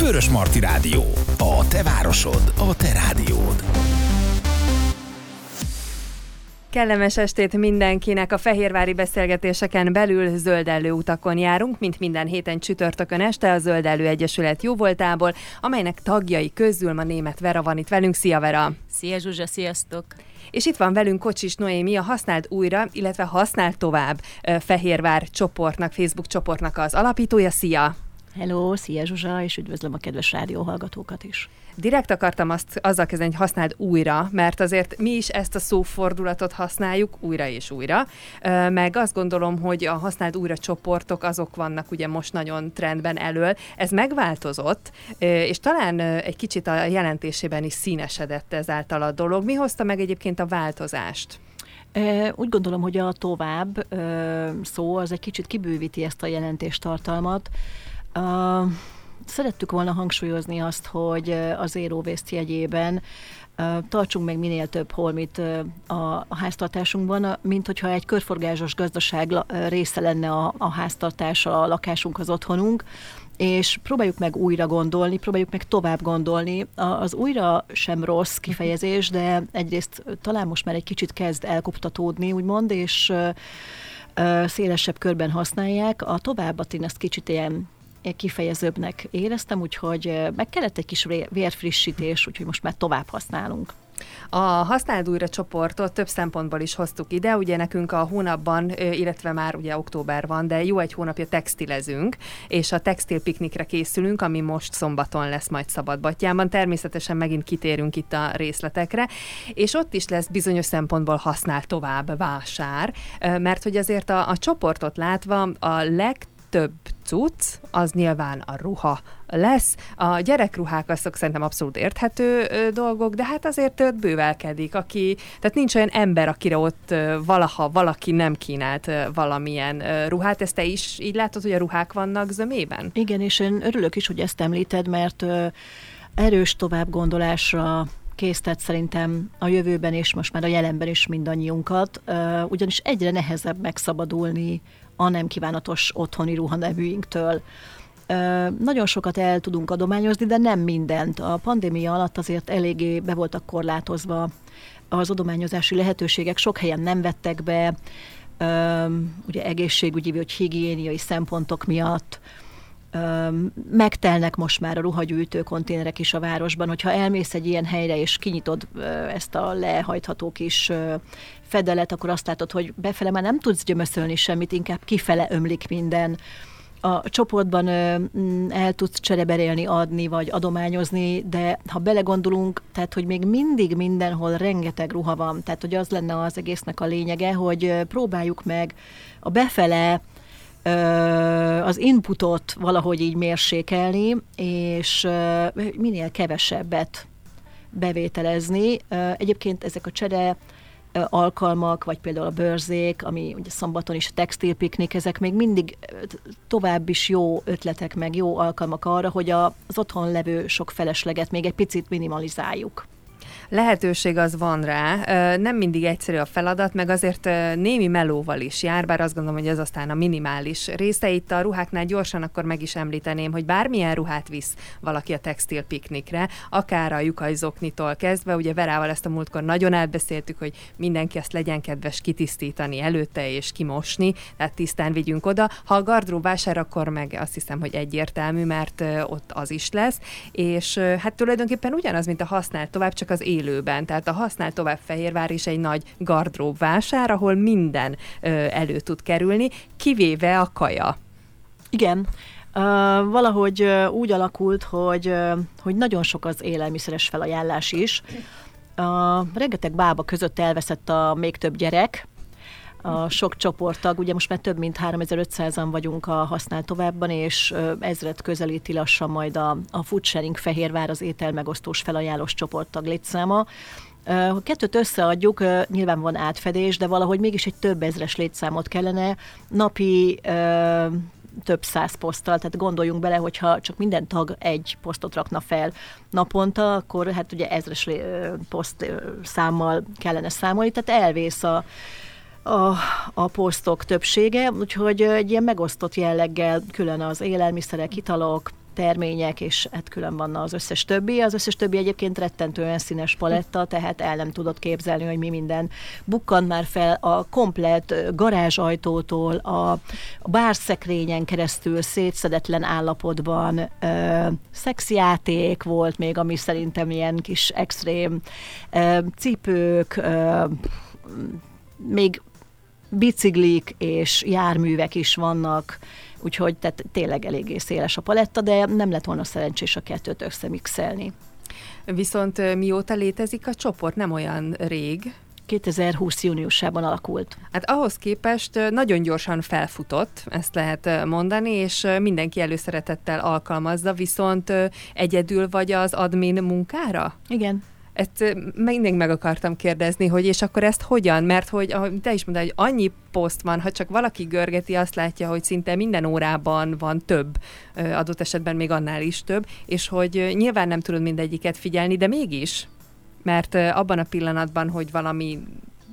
Vörös Marti Rádió. A te városod, a te rádiód. Kellemes estét mindenkinek! A fehérvári beszélgetéseken belül zöldellő utakon járunk, mint minden héten csütörtökön este a Zöldellő Egyesület jóvoltából, amelynek tagjai közül ma német Vera van itt velünk. Szia Vera! Szia Zsuzsa, sziasztok! És itt van velünk Kocsis Noémi, a Használt Újra, illetve Használt Tovább Fehérvár csoportnak, Facebook csoportnak az alapítója. Szia! Hello, szia Zsuzsa, és üdvözlöm a kedves rádióhallgatókat is. Direkt akartam azt azzal kezdeni, hogy használd újra, mert azért mi is ezt a szófordulatot használjuk újra és újra, meg azt gondolom, hogy a használd újra csoportok azok vannak ugye most nagyon trendben elől. Ez megváltozott, és talán egy kicsit a jelentésében is színesedett ezáltal a dolog. Mi hozta meg egyébként a változást? Úgy gondolom, hogy a tovább szó az egy kicsit kibővíti ezt a jelentéstartalmat. Uh, szerettük volna hangsúlyozni azt, hogy az éróvészt jegyében tartsunk meg minél több holmit a, háztartásunkban, mint hogyha egy körforgásos gazdaság része lenne a, a háztartás, a lakásunk, az otthonunk, és próbáljuk meg újra gondolni, próbáljuk meg tovább gondolni. Az újra sem rossz kifejezés, de egyrészt talán most már egy kicsit kezd elkoptatódni, úgymond, és szélesebb körben használják. A továbbat én ezt kicsit ilyen kifejezőbbnek éreztem, úgyhogy meg kellett egy kis vérfrissítés, úgyhogy most már tovább használunk. A használd újra csoportot több szempontból is hoztuk ide, ugye nekünk a hónapban, illetve már ugye október van, de jó egy hónapja textilezünk, és a textil piknikre készülünk, ami most szombaton lesz majd Szabadbatjában. Természetesen megint kitérünk itt a részletekre, és ott is lesz bizonyos szempontból használ tovább vásár, mert hogy azért a, a csoportot látva a legtöbb több cucc, az nyilván a ruha lesz. A gyerekruhák azok szerintem abszolút érthető dolgok, de hát azért ott bővelkedik, aki, tehát nincs olyan ember, akire ott valaha valaki nem kínált valamilyen ruhát. Ezt te is így látod, hogy a ruhák vannak zömében? Igen, és én örülök is, hogy ezt említed, mert erős tovább gondolásra késztet szerintem a jövőben és most már a jelenben is mindannyiunkat, ugyanis egyre nehezebb megszabadulni a nem kívánatos otthoni ruhanevűinktől. Nagyon sokat el tudunk adományozni, de nem mindent. A pandémia alatt azért eléggé be voltak korlátozva az adományozási lehetőségek, sok helyen nem vettek be, ugye egészségügyi vagy higiéniai szempontok miatt, megtelnek most már a ruhagyűjtő konténerek is a városban, hogyha elmész egy ilyen helyre, és kinyitod ezt a lehajtható kis fedelet, akkor azt látod, hogy befele már nem tudsz gyömöszölni semmit, inkább kifele ömlik minden. A csoportban el tudsz csereberélni, adni, vagy adományozni, de ha belegondolunk, tehát, hogy még mindig mindenhol rengeteg ruha van, tehát, hogy az lenne az egésznek a lényege, hogy próbáljuk meg a befele az inputot valahogy így mérsékelni, és minél kevesebbet bevételezni. Egyébként ezek a csere alkalmak, vagy például a bőrzék, ami ugye szombaton is a textilpiknik, ezek még mindig tovább is jó ötletek, meg jó alkalmak arra, hogy az otthon levő sok felesleget még egy picit minimalizáljuk lehetőség az van rá, nem mindig egyszerű a feladat, meg azért némi melóval is jár, bár azt gondolom, hogy ez aztán a minimális része. Itt a ruháknál gyorsan akkor meg is említeném, hogy bármilyen ruhát visz valaki a textil piknikre, akár a lyukajzoknitól kezdve, ugye Verával ezt a múltkor nagyon elbeszéltük, hogy mindenki ezt legyen kedves kitisztítani előtte és kimosni, tehát tisztán vigyünk oda. Ha a gardrób vásár, akkor meg azt hiszem, hogy egyértelmű, mert ott az is lesz, és hát tulajdonképpen ugyanaz, mint a használt tovább, csak az élőben. Tehát a használ tovább Fehérvár is egy nagy gardrób vásár, ahol minden ö, elő tud kerülni, kivéve a kaja. Igen, Uh, valahogy uh, úgy alakult, hogy, uh, hogy nagyon sok az élelmiszeres felajánlás is. Uh, rengeteg bába között elveszett a még több gyerek, a sok csoporttag, ugye most már több mint 3500-an vagyunk a használt továbbban, és ezret közelíti lassan majd a, a Food Sharing Fehérvár az ételmegosztós felajánlós csoporttag létszáma. Ha kettőt összeadjuk, nyilván van átfedés, de valahogy mégis egy több ezres létszámot kellene. Napi több száz poszttal, tehát gondoljunk bele, hogyha csak minden tag egy posztot rakna fel naponta, akkor hát ugye ezres poszt számmal kellene számolni, tehát elvész a a, a posztok többsége, úgyhogy egy ilyen megosztott jelleggel külön az élelmiszerek, italok, termények, és hát külön van az összes többi. Az összes többi egyébként rettentően színes paletta, tehát el nem tudod képzelni, hogy mi minden bukkant már fel a komplet garázsajtótól, a, bárszekrényen keresztül szétszedetlen állapotban ö, szexjáték volt még, ami szerintem ilyen kis extrém ö, cipők, ö, még biciklik és járművek is vannak, úgyhogy tehát tényleg eléggé széles a paletta, de nem lett volna szerencsés a kettőt összemixelni. Viszont mióta létezik a csoport? Nem olyan rég. 2020 júniusában alakult. Hát ahhoz képest nagyon gyorsan felfutott, ezt lehet mondani, és mindenki előszeretettel alkalmazza, viszont egyedül vagy az admin munkára? Igen, ezt mindig meg akartam kérdezni, hogy és akkor ezt hogyan? Mert hogy ahogy te is mondtad, hogy annyi poszt van, ha csak valaki görgeti, azt látja, hogy szinte minden órában van több, adott esetben még annál is több, és hogy nyilván nem tudod mindegyiket figyelni, de mégis, mert abban a pillanatban, hogy valami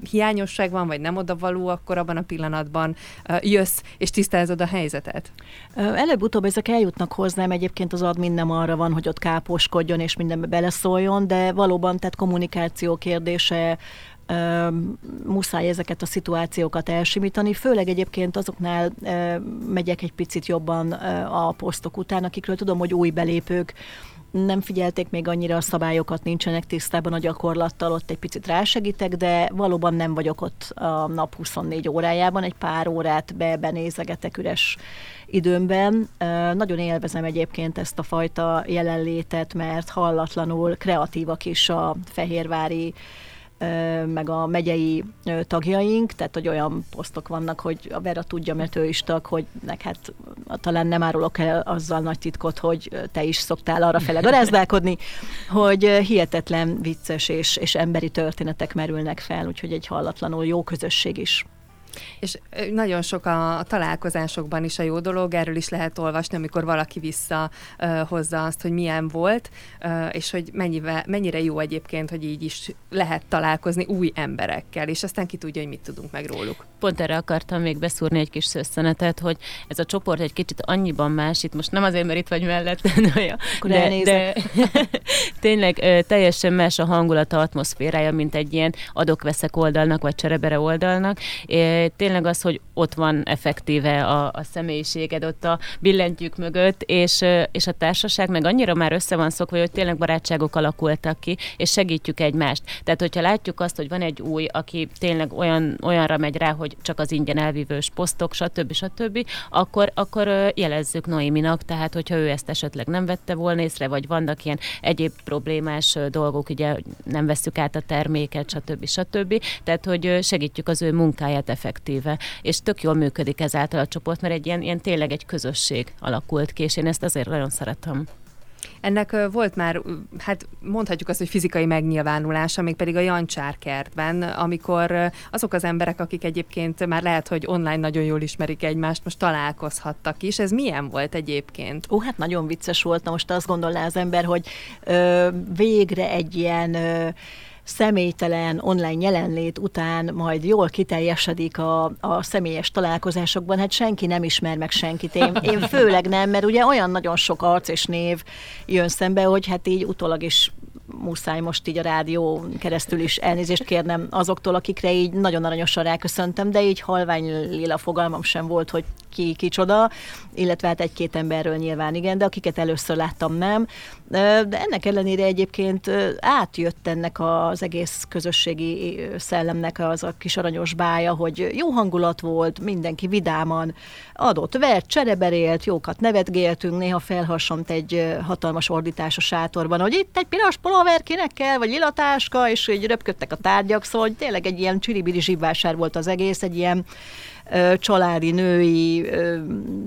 hiányosság van, vagy nem odavaló, akkor abban a pillanatban jössz és tisztázod a helyzetet? Előbb-utóbb ezek eljutnak hozzám, egyébként az admin nem arra van, hogy ott káposkodjon és mindenbe beleszóljon, de valóban tehát kommunikáció kérdése, muszáj ezeket a szituációkat elsimítani, főleg egyébként azoknál megyek egy picit jobban a posztok után, akikről tudom, hogy új belépők, nem figyelték még annyira a szabályokat, nincsenek tisztában a gyakorlattal, ott egy picit rásegítek, de valóban nem vagyok ott a nap 24 órájában, egy pár órát be benézegetek üres időmben. Nagyon élvezem egyébként ezt a fajta jelenlétet, mert hallatlanul kreatívak is a fehérvári meg a megyei tagjaink, tehát hogy olyan posztok vannak, hogy a Vera tudja, mert ő is tag, hogy nek hát talán nem árulok el azzal nagy titkot, hogy te is szoktál arra fele garázdálkodni, hogy hihetetlen vicces és, és emberi történetek merülnek fel, úgyhogy egy hallatlanul jó közösség is. És nagyon sok a, a találkozásokban is a jó dolog, erről is lehet olvasni, amikor valaki visszahozza azt, hogy milyen volt, és hogy mennyivel, mennyire jó egyébként, hogy így is lehet találkozni új emberekkel, és aztán ki tudja, hogy mit tudunk meg róluk. Pont erre akartam még beszúrni egy kis szösszenetet, hogy ez a csoport egy kicsit annyiban más, itt most nem azért, mert itt vagy mellett, de, de, de tényleg teljesen más a hangulata, atmoszférája, mint egy ilyen adok-veszek oldalnak, vagy cserebere oldalnak tényleg az, hogy ott van effektíve a, a személyiséged ott a billentyűk mögött, és, és a társaság meg annyira már össze van szokva, hogy tényleg barátságok alakultak ki, és segítjük egymást. Tehát, hogyha látjuk azt, hogy van egy új, aki tényleg olyan, olyanra megy rá, hogy csak az ingyen elvívős posztok, stb. stb., akkor, akkor jelezzük Noéminak, tehát hogyha ő ezt esetleg nem vette volna észre, vagy vannak ilyen egyéb problémás dolgok, ugye nem veszük át a terméket, stb. stb. Tehát, hogy segítjük az ő munkáját effektíve, és tök jól működik ezáltal a csoport, mert egy ilyen, ilyen tényleg egy közösség alakult ki, és én ezt azért nagyon szeretem. Ennek volt már, hát mondhatjuk azt, hogy fizikai megnyilvánulása, még pedig a Jancsár kertben, amikor azok az emberek, akik egyébként már lehet, hogy online nagyon jól ismerik egymást, most találkozhattak is. Ez milyen volt egyébként? Ó, hát nagyon vicces volt. Na most azt gondolná az ember, hogy ö, végre egy ilyen ö, személytelen online jelenlét után majd jól kiteljesedik a, a személyes találkozásokban, hát senki nem ismer meg senkit. Én, én főleg nem, mert ugye olyan nagyon sok arc és név jön szembe, hogy hát így utólag is muszáj most így a rádió keresztül is elnézést kérnem azoktól, akikre így nagyon aranyosan ráköszöntem, de így halvány lila fogalmam sem volt, hogy ki kicsoda, illetve hát egy-két emberről nyilván igen, de akiket először láttam nem. De ennek ellenére egyébként átjött ennek az egész közösségi szellemnek az a kis aranyos bája, hogy jó hangulat volt, mindenki vidáman adott, vert, csereberélt, jókat nevetgéltünk, néha felhasont egy hatalmas ordítás a sátorban, hogy itt egy piros polover kinek kell, vagy ilatáska, és így röpködtek a tárgyak, szóval hogy tényleg egy ilyen csiribiri zsibvásár volt az egész, egy ilyen családi, női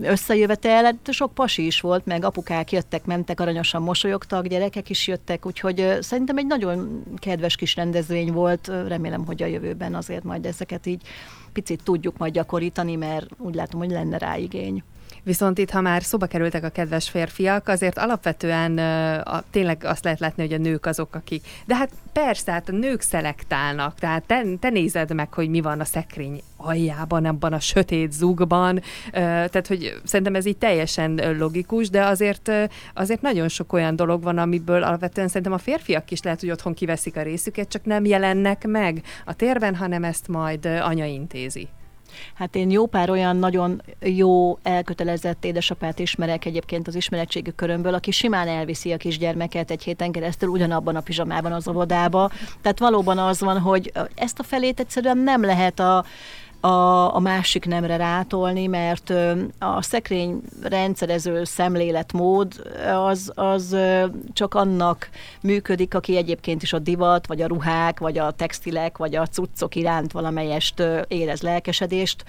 összejövetel, hát sok pasi is volt, meg apukák jöttek, mentek, aranyosan mosolyogtak, gyerekek is jöttek, úgyhogy szerintem egy nagyon kedves kis rendezvény volt, remélem, hogy a jövőben azért majd ezeket így picit tudjuk majd gyakorítani, mert úgy látom, hogy lenne rá igény. Viszont itt, ha már szóba kerültek a kedves férfiak, azért alapvetően a, tényleg azt lehet látni, hogy a nők azok, akik... De hát persze, hát a nők szelektálnak, tehát te, te nézed meg, hogy mi van a szekrény aljában, abban a sötét zugban, tehát hogy szerintem ez így teljesen logikus, de azért, azért nagyon sok olyan dolog van, amiből alapvetően szerintem a férfiak is lehet, hogy otthon kiveszik a részüket, csak nem jelennek meg a térben, hanem ezt majd anya intézi. Hát én jó pár olyan nagyon jó, elkötelezett édesapát ismerek egyébként az ismeretségi körömből, aki simán elviszi a kisgyermeket egy héten keresztül ugyanabban a pizsamában az óvodába. Tehát valóban az van, hogy ezt a felét egyszerűen nem lehet a a, a másik nemre rátolni, mert a szekrény rendszerező szemléletmód az, az csak annak működik, aki egyébként is a divat, vagy a ruhák, vagy a textilek, vagy a cuccok iránt valamelyest érez lelkesedést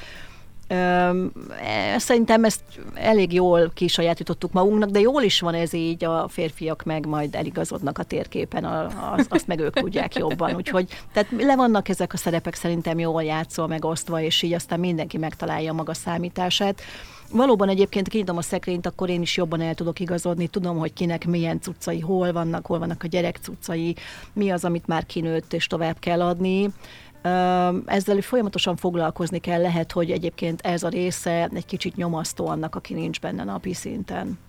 Szerintem ezt elég jól kisajátítottuk magunknak, de jól is van ez így, a férfiak meg majd eligazodnak a térképen, az, azt meg ők tudják jobban. Úgyhogy tehát le vannak ezek a szerepek szerintem jól játszva, megosztva, és így aztán mindenki megtalálja maga számítását. Valóban egyébként kinyitom a szekrényt, akkor én is jobban el tudok igazodni, tudom, hogy kinek milyen cuccai, hol vannak, hol vannak a gyerek cuccai, mi az, amit már kinőtt és tovább kell adni ezzel folyamatosan foglalkozni kell, lehet, hogy egyébként ez a része egy kicsit nyomasztó annak, aki nincs benne napi szinten.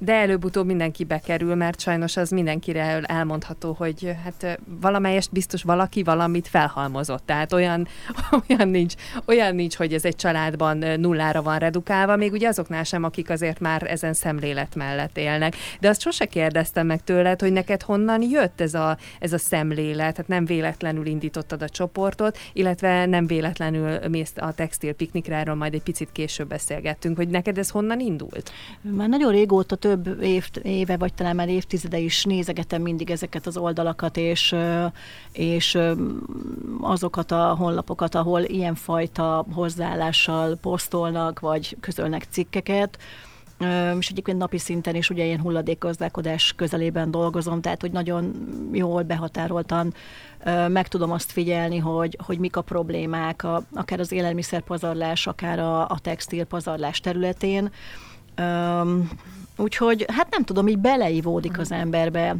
De előbb-utóbb mindenki bekerül, mert sajnos az mindenkire elmondható, hogy hát valamelyest biztos valaki valamit felhalmozott. Tehát olyan, olyan, nincs, olyan nincs, hogy ez egy családban nullára van redukálva, még ugye azoknál sem, akik azért már ezen szemlélet mellett élnek. De azt sose kérdeztem meg tőled, hogy neked honnan jött ez a, ez a szemlélet, tehát nem véletlenül indítottad a csoportot, illetve nem véletlenül mész a textil piknikre, erről majd egy picit később beszélgettünk, hogy neked ez honnan indult? Már nagyon régóta régóta több év, éve, vagy talán már évtizede is nézegetem mindig ezeket az oldalakat, és, és azokat a honlapokat, ahol ilyenfajta hozzáállással posztolnak, vagy közölnek cikkeket, és egyébként napi szinten is ugye ilyen hulladékgazdálkodás közelében dolgozom, tehát hogy nagyon jól behatároltan meg tudom azt figyelni, hogy, hogy mik a problémák, a, akár az élelmiszerpazarlás, akár a, a textilpazarlás területén. Úgyhogy hát nem tudom, így beleivódik az emberbe.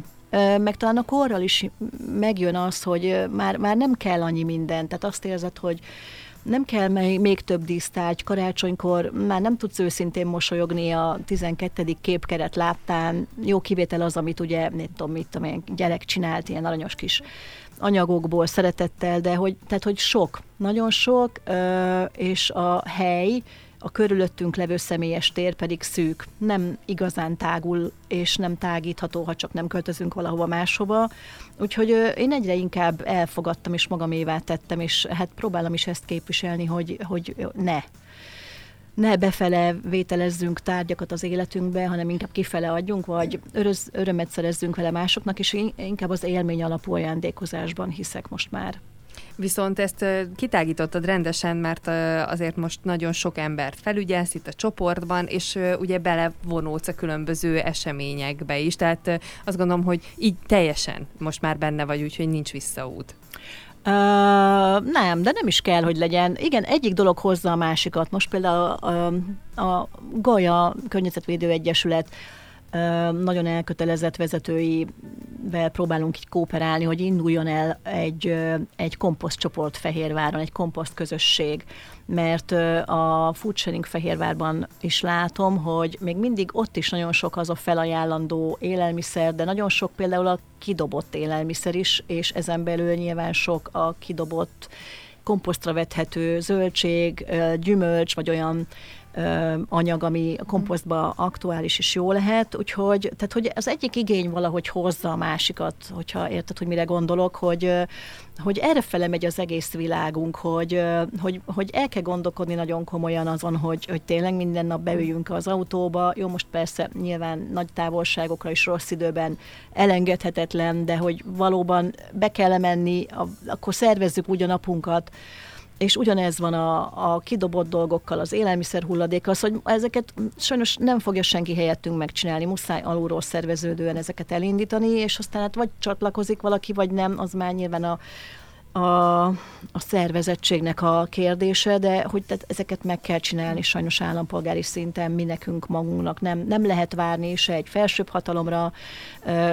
Meg talán a korral is megjön az, hogy már, már nem kell annyi minden. Tehát azt érzed, hogy nem kell még több dísztárgy, karácsonykor már nem tudsz őszintén mosolyogni a 12. képkeret láttán. Jó kivétel az, amit ugye, nem tudom, mit tudom, gyerek csinált, ilyen aranyos kis anyagokból, szeretettel, de hogy, tehát, hogy sok, nagyon sok, és a hely, a körülöttünk levő személyes tér pedig szűk, nem igazán tágul, és nem tágítható, ha csak nem költözünk valahova máshova. Úgyhogy én egyre inkább elfogadtam, és magamévá tettem, és hát próbálom is ezt képviselni, hogy, hogy ne, ne befele vételezzünk tárgyakat az életünkbe, hanem inkább kifele adjunk, vagy öröz, örömet szerezzünk vele másoknak, és inkább az élmény alapú ajándékozásban hiszek most már. Viszont ezt kitágítottad rendesen, mert azért most nagyon sok embert felügyelsz itt a csoportban, és ugye belevonulsz a különböző eseményekbe is, tehát azt gondolom, hogy így teljesen most már benne vagy, úgyhogy nincs visszaút. Uh, nem, de nem is kell, hogy legyen. Igen, egyik dolog hozza a másikat. Most például a, a, a Gaja Környezetvédő Egyesület nagyon elkötelezett vezetőivel próbálunk így kooperálni, hogy induljon el egy, egy komposztcsoport Fehérváron, egy komposzt közösség, mert a food sharing Fehérvárban is látom, hogy még mindig ott is nagyon sok az a felajánlandó élelmiszer, de nagyon sok például a kidobott élelmiszer is, és ezen belül nyilván sok a kidobott komposztra vethető zöldség, gyümölcs, vagy olyan anyag, ami a komposztba aktuális és jó lehet, úgyhogy tehát, hogy az egyik igény valahogy hozza a másikat, hogyha érted, hogy mire gondolok, hogy, hogy erre fele megy az egész világunk, hogy, hogy, hogy el kell gondolkodni nagyon komolyan azon, hogy, hogy tényleg minden nap beüljünk az autóba, jó, most persze nyilván nagy távolságokra is rossz időben elengedhetetlen, de hogy valóban be kell menni, akkor szervezzük úgy a napunkat, és ugyanez van a, a kidobott dolgokkal, az élelmiszer hulladékkal, az, hogy ezeket sajnos nem fogja senki helyettünk megcsinálni, muszáj alulról szerveződően ezeket elindítani, és aztán hát vagy csatlakozik valaki, vagy nem, az már nyilván a, a, a szervezettségnek a kérdése, de hogy tehát ezeket meg kell csinálni sajnos állampolgári szinten, mi nekünk magunknak nem, nem lehet várni se egy felsőbb hatalomra,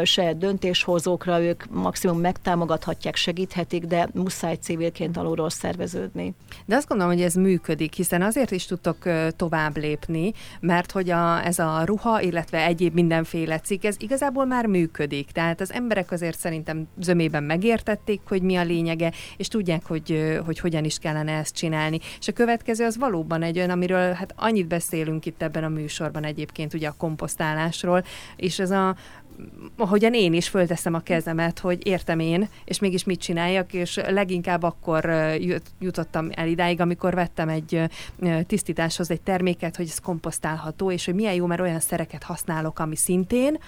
se döntéshozókra, ők maximum megtámogathatják, segíthetik, de muszáj civilként alulról szerveződni. De azt gondolom, hogy ez működik, hiszen azért is tudtok tovább lépni, mert hogy a, ez a ruha, illetve egyéb mindenféle cikk, ez igazából már működik. Tehát az emberek azért szerintem zömében megértették, hogy mi a lényege, és tudják, hogy, hogy hogyan is kellene ezt csinálni. És a következő az valóban egy olyan, amiről hát annyit beszélünk itt ebben a műsorban egyébként, ugye a komposztálásról, és ez a ahogyan én is fölteszem a kezemet, hogy értem én, és mégis mit csináljak, és leginkább akkor jutottam el idáig, amikor vettem egy tisztításhoz egy terméket, hogy ez komposztálható, és hogy milyen jó, mert olyan szereket használok, ami szintén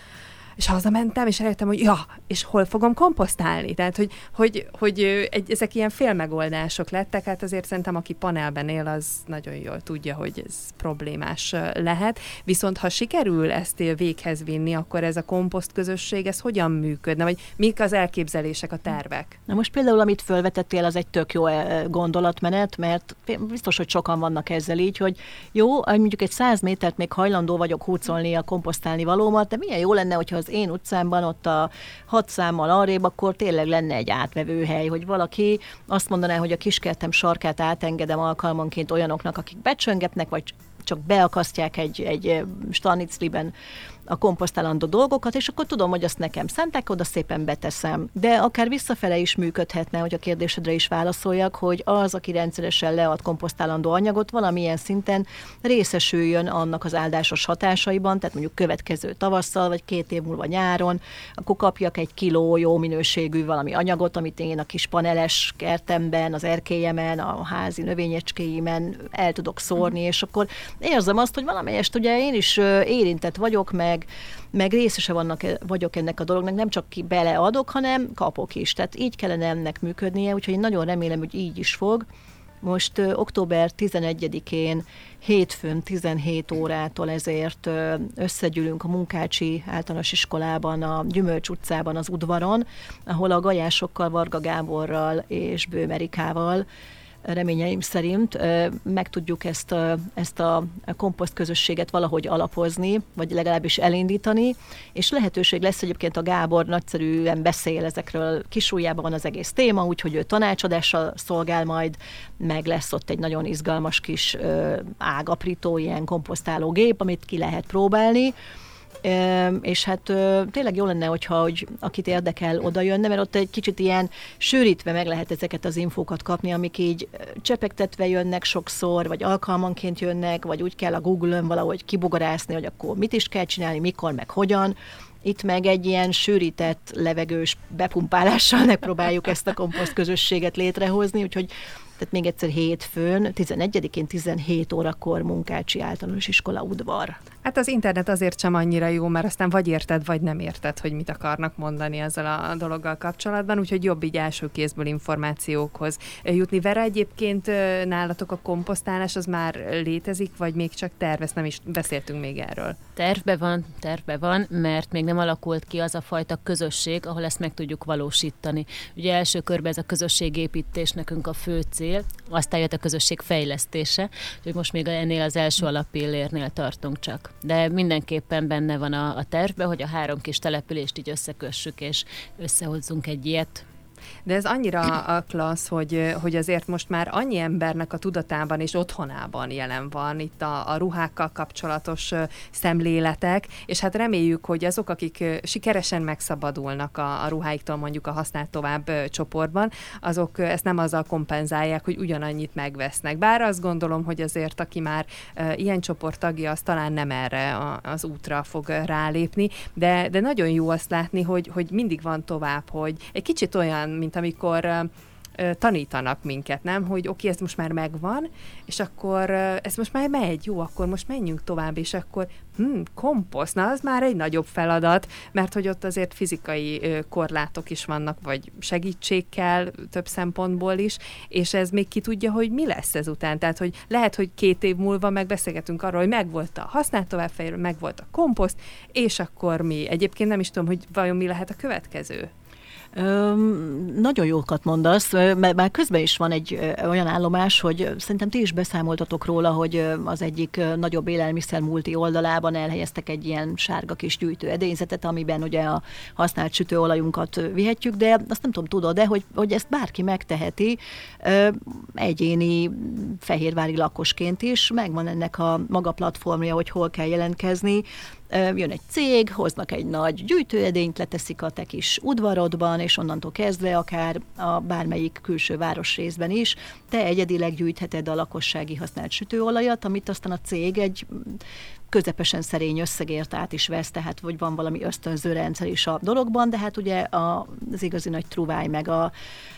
és hazamentem, és rájöttem, hogy ja, és hol fogom komposztálni? Tehát, hogy, hogy, hogy egy, ezek ilyen félmegoldások lettek, hát azért szerintem, aki panelben él, az nagyon jól tudja, hogy ez problémás lehet. Viszont ha sikerül ezt véghez vinni, akkor ez a komposzt közösség, ez hogyan működne? Vagy mik az elképzelések, a tervek? Na most például, amit felvetettél, az egy tök jó gondolatmenet, mert biztos, hogy sokan vannak ezzel így, hogy jó, mondjuk egy száz métert még hajlandó vagyok húcolni a komposztálni valómat, de milyen jó lenne, hogyha az én utcámban, ott a hat számmal arrébb, akkor tényleg lenne egy átvevő hely, hogy valaki azt mondaná, hogy a kiskertem sarkát átengedem alkalmanként olyanoknak, akik becsöngetnek, vagy csak beakasztják egy, egy stanicliben a komposztálandó dolgokat, és akkor tudom, hogy azt nekem szentek, oda szépen beteszem. De akár visszafele is működhetne, hogy a kérdésedre is válaszoljak, hogy az, aki rendszeresen lead komposztálandó anyagot, valamilyen szinten részesüljön annak az áldásos hatásaiban, tehát mondjuk következő tavasszal, vagy két év múlva nyáron, akkor kapjak egy kiló jó minőségű valami anyagot, amit én a kis paneles kertemben, az erkélyemen, a házi növényecskéimen el tudok szórni, és akkor érzem azt, hogy valamelyest ugye én is érintett vagyok, meg meg, meg részese vannak, vagyok ennek a dolognak, nem csak ki beleadok, hanem kapok is. Tehát így kellene ennek működnie, úgyhogy én nagyon remélem, hogy így is fog. Most ö, október 11-én hétfőn 17 órától ezért ö, összegyűlünk a Munkácsi általános iskolában, a Gyümölcs utcában, az udvaron, ahol a gajásokkal, Varga Gáborral és Bőmerikával reményeim szerint meg tudjuk ezt ezt a komposzt közösséget valahogy alapozni, vagy legalábbis elindítani, és lehetőség lesz egyébként a Gábor nagyszerűen beszél ezekről, kisújjában van az egész téma, úgyhogy ő tanácsadással szolgál majd, meg lesz ott egy nagyon izgalmas kis ágaprító, ilyen komposztáló gép, amit ki lehet próbálni, és hát tényleg jó lenne, hogyha hogy akit érdekel, oda jönne, mert ott egy kicsit ilyen sűrítve meg lehet ezeket az infókat kapni, amik így csepegtetve jönnek sokszor, vagy alkalmanként jönnek, vagy úgy kell a Google-ön valahogy kibogarászni, hogy akkor mit is kell csinálni, mikor, meg hogyan. Itt meg egy ilyen sűrített, levegős bepumpálással megpróbáljuk ezt a komposzt közösséget létrehozni, úgyhogy tehát még egyszer hétfőn, 11-én 17 órakor Munkácsi Általános Iskola udvar. Hát az internet azért sem annyira jó, mert aztán vagy érted, vagy nem érted, hogy mit akarnak mondani ezzel a dologgal kapcsolatban, úgyhogy jobb így első kézből információkhoz jutni. Vera egyébként nálatok a komposztálás az már létezik, vagy még csak tervez, nem is beszéltünk még erről? Tervbe van, tervbe van, mert még nem alakult ki az a fajta közösség, ahol ezt meg tudjuk valósítani. Ugye első körben ez a közösségépítés nekünk a fő cél, aztán jött a közösség fejlesztése, hogy most még ennél az első alapillérnél tartunk csak de mindenképpen benne van a, a tervben, hogy a három kis települést így összekössük, és összehozzunk egy ilyet, de ez annyira a klassz, hogy, hogy azért most már annyi embernek a tudatában és otthonában jelen van itt a, a ruhákkal kapcsolatos szemléletek, és hát reméljük, hogy azok, akik sikeresen megszabadulnak a, a ruháiktól mondjuk a használt tovább csoportban, azok ezt nem azzal kompenzálják, hogy ugyanannyit megvesznek. Bár azt gondolom, hogy azért, aki már ilyen csoport tagja, az talán nem erre az útra fog rálépni, de, de nagyon jó azt látni, hogy, hogy mindig van tovább, hogy egy kicsit olyan mint amikor tanítanak minket, nem? Hogy oké, okay, ez most már megvan, és akkor ez most már megy, jó, akkor most menjünk tovább, és akkor hm, komposzt, na az már egy nagyobb feladat, mert hogy ott azért fizikai korlátok is vannak, vagy segítség kell több szempontból is, és ez még ki tudja, hogy mi lesz ezután. Tehát, hogy lehet, hogy két év múlva megbeszélgetünk arról, hogy megvolt a használt továbbfejlő, megvolt a komposzt, és akkor mi? Egyébként nem is tudom, hogy vajon mi lehet a következő. Nagyon jókat mondasz, mert már közben is van egy olyan állomás, hogy szerintem ti is beszámoltatok róla, hogy az egyik nagyobb élelmiszer multi oldalában elhelyeztek egy ilyen sárga kis gyűjtő edényzetet, amiben ugye a használt sütőolajunkat vihetjük, de azt nem tudom, tudod, de hogy, hogy ezt bárki megteheti, egyéni fehérvári lakosként is, megvan ennek a maga platformja, hogy hol kell jelentkezni, jön egy cég, hoznak egy nagy gyűjtőedényt, leteszik a te kis udvarodban, és onnantól kezdve akár a bármelyik külső városrészben is, te egyedileg gyűjtheted a lakossági használt sütőolajat, amit aztán a cég egy közepesen szerény összegért át is vesz, tehát vagy van valami ösztönző rendszer is a dologban, de hát ugye a, az igazi nagy truváj, meg a,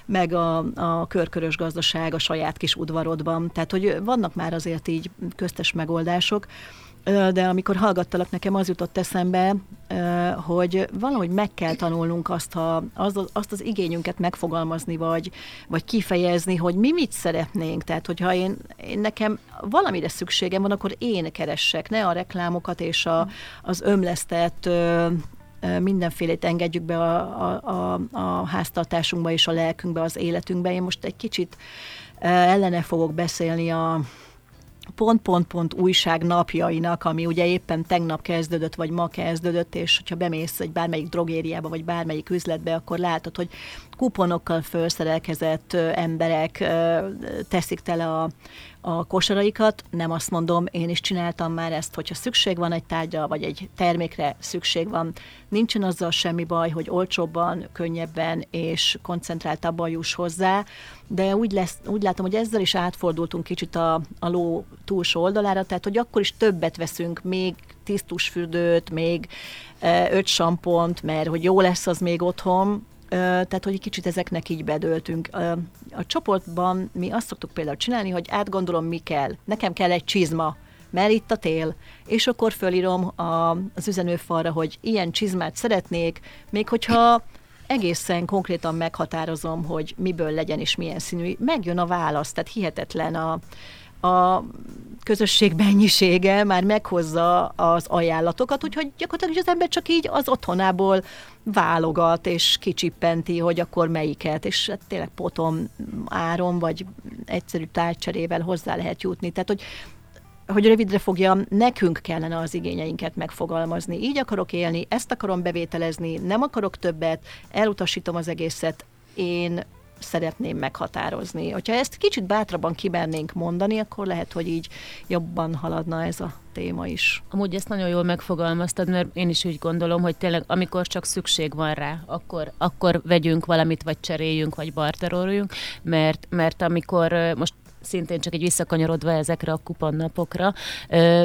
meg a, a körkörös gazdaság a saját kis udvarodban. Tehát, hogy vannak már azért így köztes megoldások de amikor hallgattalak, nekem az jutott eszembe, hogy valahogy meg kell tanulnunk azt, a, az, azt az igényünket megfogalmazni, vagy, vagy kifejezni, hogy mi mit szeretnénk. Tehát, hogyha én, én nekem valamire szükségem van, akkor én keressek, ne a reklámokat és a, az ömlesztett mindenfélét engedjük be a, a, a, a háztartásunkba és a lelkünkbe, az életünkbe. Én most egy kicsit ellene fogok beszélni a, pont-pont-pont újság napjainak, ami ugye éppen tegnap kezdődött, vagy ma kezdődött, és hogyha bemész egy bármelyik drogériába, vagy bármelyik üzletbe, akkor látod, hogy kuponokkal felszerelkezett emberek teszik tele a, a kosaraikat. Nem azt mondom, én is csináltam már ezt, hogyha szükség van egy tárgyra, vagy egy termékre szükség van, nincsen azzal semmi baj, hogy olcsóbban, könnyebben és koncentráltabban juss hozzá, de úgy, lesz, úgy látom, hogy ezzel is átfordultunk kicsit a, a ló túlsó oldalára, tehát hogy akkor is többet veszünk, még tisztusfürdőt, még öt sampont, mert hogy jó lesz az még otthon, tehát, hogy egy kicsit ezeknek így bedöltünk. A csoportban mi azt szoktuk például csinálni, hogy átgondolom, mi kell. Nekem kell egy csizma, mert itt a tél, és akkor fölírom a, az üzenőfalra, hogy ilyen csizmát szeretnék, még hogyha egészen konkrétan meghatározom, hogy miből legyen és milyen színű, megjön a válasz, tehát hihetetlen a, a közösség mennyisége már meghozza az ajánlatokat, úgyhogy gyakorlatilag az ember csak így az otthonából válogat és kicsippenti, hogy akkor melyiket, és hát tényleg potom áron, vagy egyszerű tárcserével hozzá lehet jutni. Tehát, hogy hogy rövidre fogjam, nekünk kellene az igényeinket megfogalmazni. Így akarok élni, ezt akarom bevételezni, nem akarok többet, elutasítom az egészet, én szeretném meghatározni. Hogyha ezt kicsit bátrabban kimernénk mondani, akkor lehet, hogy így jobban haladna ez a téma is. Amúgy ezt nagyon jól megfogalmaztad, mert én is úgy gondolom, hogy tényleg amikor csak szükség van rá, akkor, akkor vegyünk valamit, vagy cseréljünk, vagy barteroljunk, mert, mert amikor most szintén csak egy visszakanyarodva ezekre a kuponnapokra.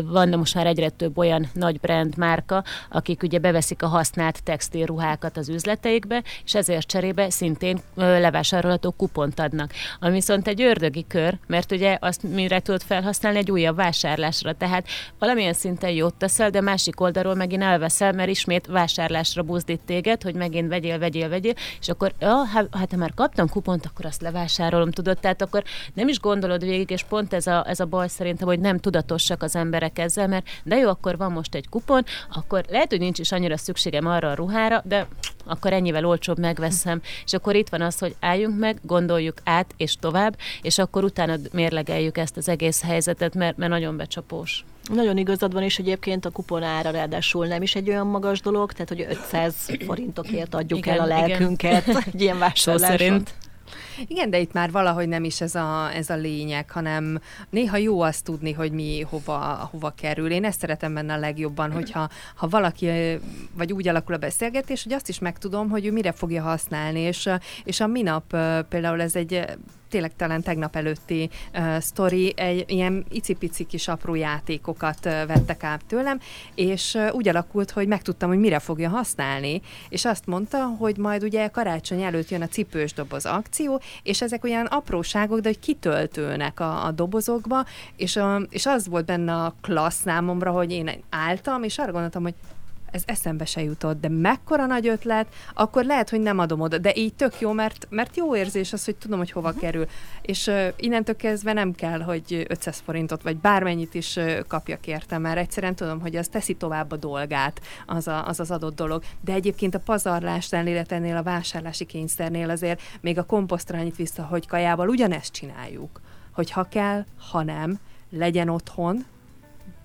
Van most már egyre több olyan nagy brand márka, akik ugye beveszik a használt textilruhákat az üzleteikbe, és ezért cserébe szintén levásárolható kupont adnak. Ami viszont egy ördögi kör, mert ugye azt mire tudod felhasználni egy újabb vásárlásra. Tehát valamilyen szinten jót teszel, de másik oldalról megint elveszel, mert ismét vásárlásra buzdít téged, hogy megint vegyél, vegyél, vegyél, és akkor, ja, hát, hát ha már kaptam kupont, akkor azt levásárolom, tudod, tehát akkor nem is gondol gondolod végig, és pont ez a, ez a baj szerintem, hogy nem tudatosak az emberek ezzel, mert de jó, akkor van most egy kupon, akkor lehet, hogy nincs is annyira szükségem arra a ruhára, de akkor ennyivel olcsóbb megveszem. És akkor itt van az, hogy álljunk meg, gondoljuk át és tovább, és akkor utána mérlegeljük ezt az egész helyzetet, mert, mert nagyon becsapós. Nagyon igazad van, és egyébként a kupon ára ráadásul nem is egy olyan magas dolog, tehát hogy 500 forintokért adjuk igen, el a lelkünket igen. egy ilyen vásárláson. szerint. Igen, de itt már valahogy nem is ez a, ez a lényeg, hanem néha jó azt tudni, hogy mi hova, hova kerül. Én ezt szeretem benne a legjobban, hogyha ha valaki, vagy úgy alakul a beszélgetés, hogy azt is megtudom, hogy ő mire fogja használni, és, és a minap például ez egy tényleg talán tegnap előtti uh, sztori, egy ilyen icipici kis apró játékokat uh, vettek át tőlem, és uh, úgy alakult, hogy megtudtam, hogy mire fogja használni, és azt mondta, hogy majd ugye karácsony előtt jön a cipős doboz akció, és ezek olyan apróságok, de hogy kitöltőnek a, a dobozokba, és, a, és az volt benne a klassz számomra, hogy én álltam, és arra gondoltam, hogy ez eszembe se jutott, de mekkora nagy ötlet, akkor lehet, hogy nem adom oda, de így tök jó, mert, mert jó érzés az, hogy tudom, hogy hova uh-huh. kerül. És uh, innentől kezdve nem kell, hogy 500 forintot, vagy bármennyit is uh, kapjak érte, mert egyszerűen tudom, hogy az teszi tovább a dolgát, az a, az, az adott dolog. De egyébként a pazarlásnál, illetve ennél a vásárlási kényszernél azért még a komposztra annyit vissza, hogy kajával ugyanezt csináljuk, hogy ha kell, ha nem, legyen otthon,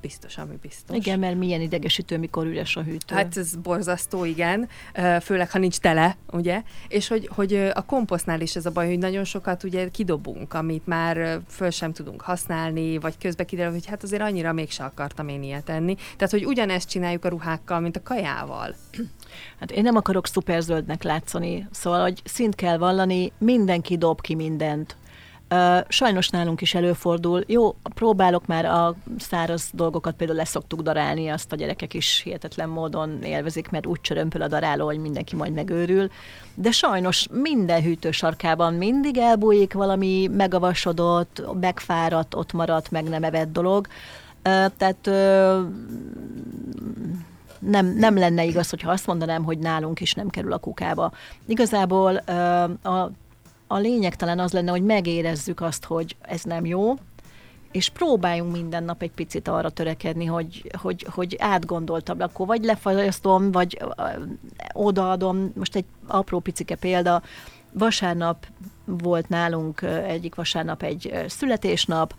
biztos, ami biztos. Igen, mert milyen idegesítő, mikor üres a hűtő. Hát ez borzasztó, igen, főleg, ha nincs tele, ugye? És hogy, hogy a komposztnál is ez a baj, hogy nagyon sokat ugye kidobunk, amit már föl sem tudunk használni, vagy közbe kiderül, hogy hát azért annyira mégse akartam én ilyet enni. Tehát, hogy ugyanezt csináljuk a ruhákkal, mint a kajával. Hát én nem akarok szuperzöldnek látszani, szóval, hogy szint kell vallani, mindenki dob ki mindent Sajnos nálunk is előfordul. Jó, próbálok már a száraz dolgokat például leszoktuk darálni, azt a gyerekek is hihetetlen módon élvezik, mert úgy csörömpöl a daráló, hogy mindenki majd megőrül. De sajnos minden hűtősarkában mindig elbújik valami megavasodott, megfáradt, ott maradt, meg nem evett dolog. Tehát nem, nem lenne igaz, hogyha azt mondanám, hogy nálunk is nem kerül a kukába. Igazából a a lényeg talán az lenne, hogy megérezzük azt, hogy ez nem jó, és próbáljunk minden nap egy picit arra törekedni, hogy, hogy, hogy átgondoltabb, akkor vagy lefagyasztom, vagy odaadom. Most egy apró picike példa, vasárnap volt nálunk egyik vasárnap egy születésnap,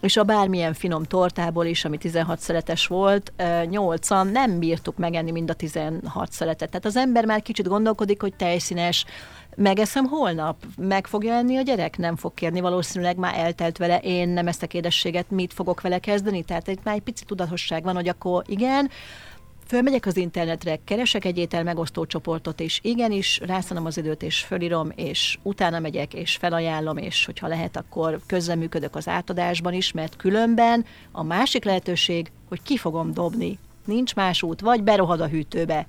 és a bármilyen finom tortából is, ami 16 szeletes volt, 8-an nem bírtuk megenni mind a 16 szeletet. Tehát az ember már kicsit gondolkodik, hogy tejszínes, megeszem holnap, meg fogja enni a gyerek, nem fog kérni, valószínűleg már eltelt vele, én nem ezt a édességet, mit fogok vele kezdeni, tehát itt már egy pici tudatosság van, hogy akkor igen, Fölmegyek az internetre, keresek egy étel megosztó csoportot, és igenis rászanom az időt, és fölírom, és utána megyek, és felajánlom, és hogyha lehet, akkor közreműködök az átadásban is, mert különben a másik lehetőség, hogy ki fogom dobni. Nincs más út, vagy berohad a hűtőbe.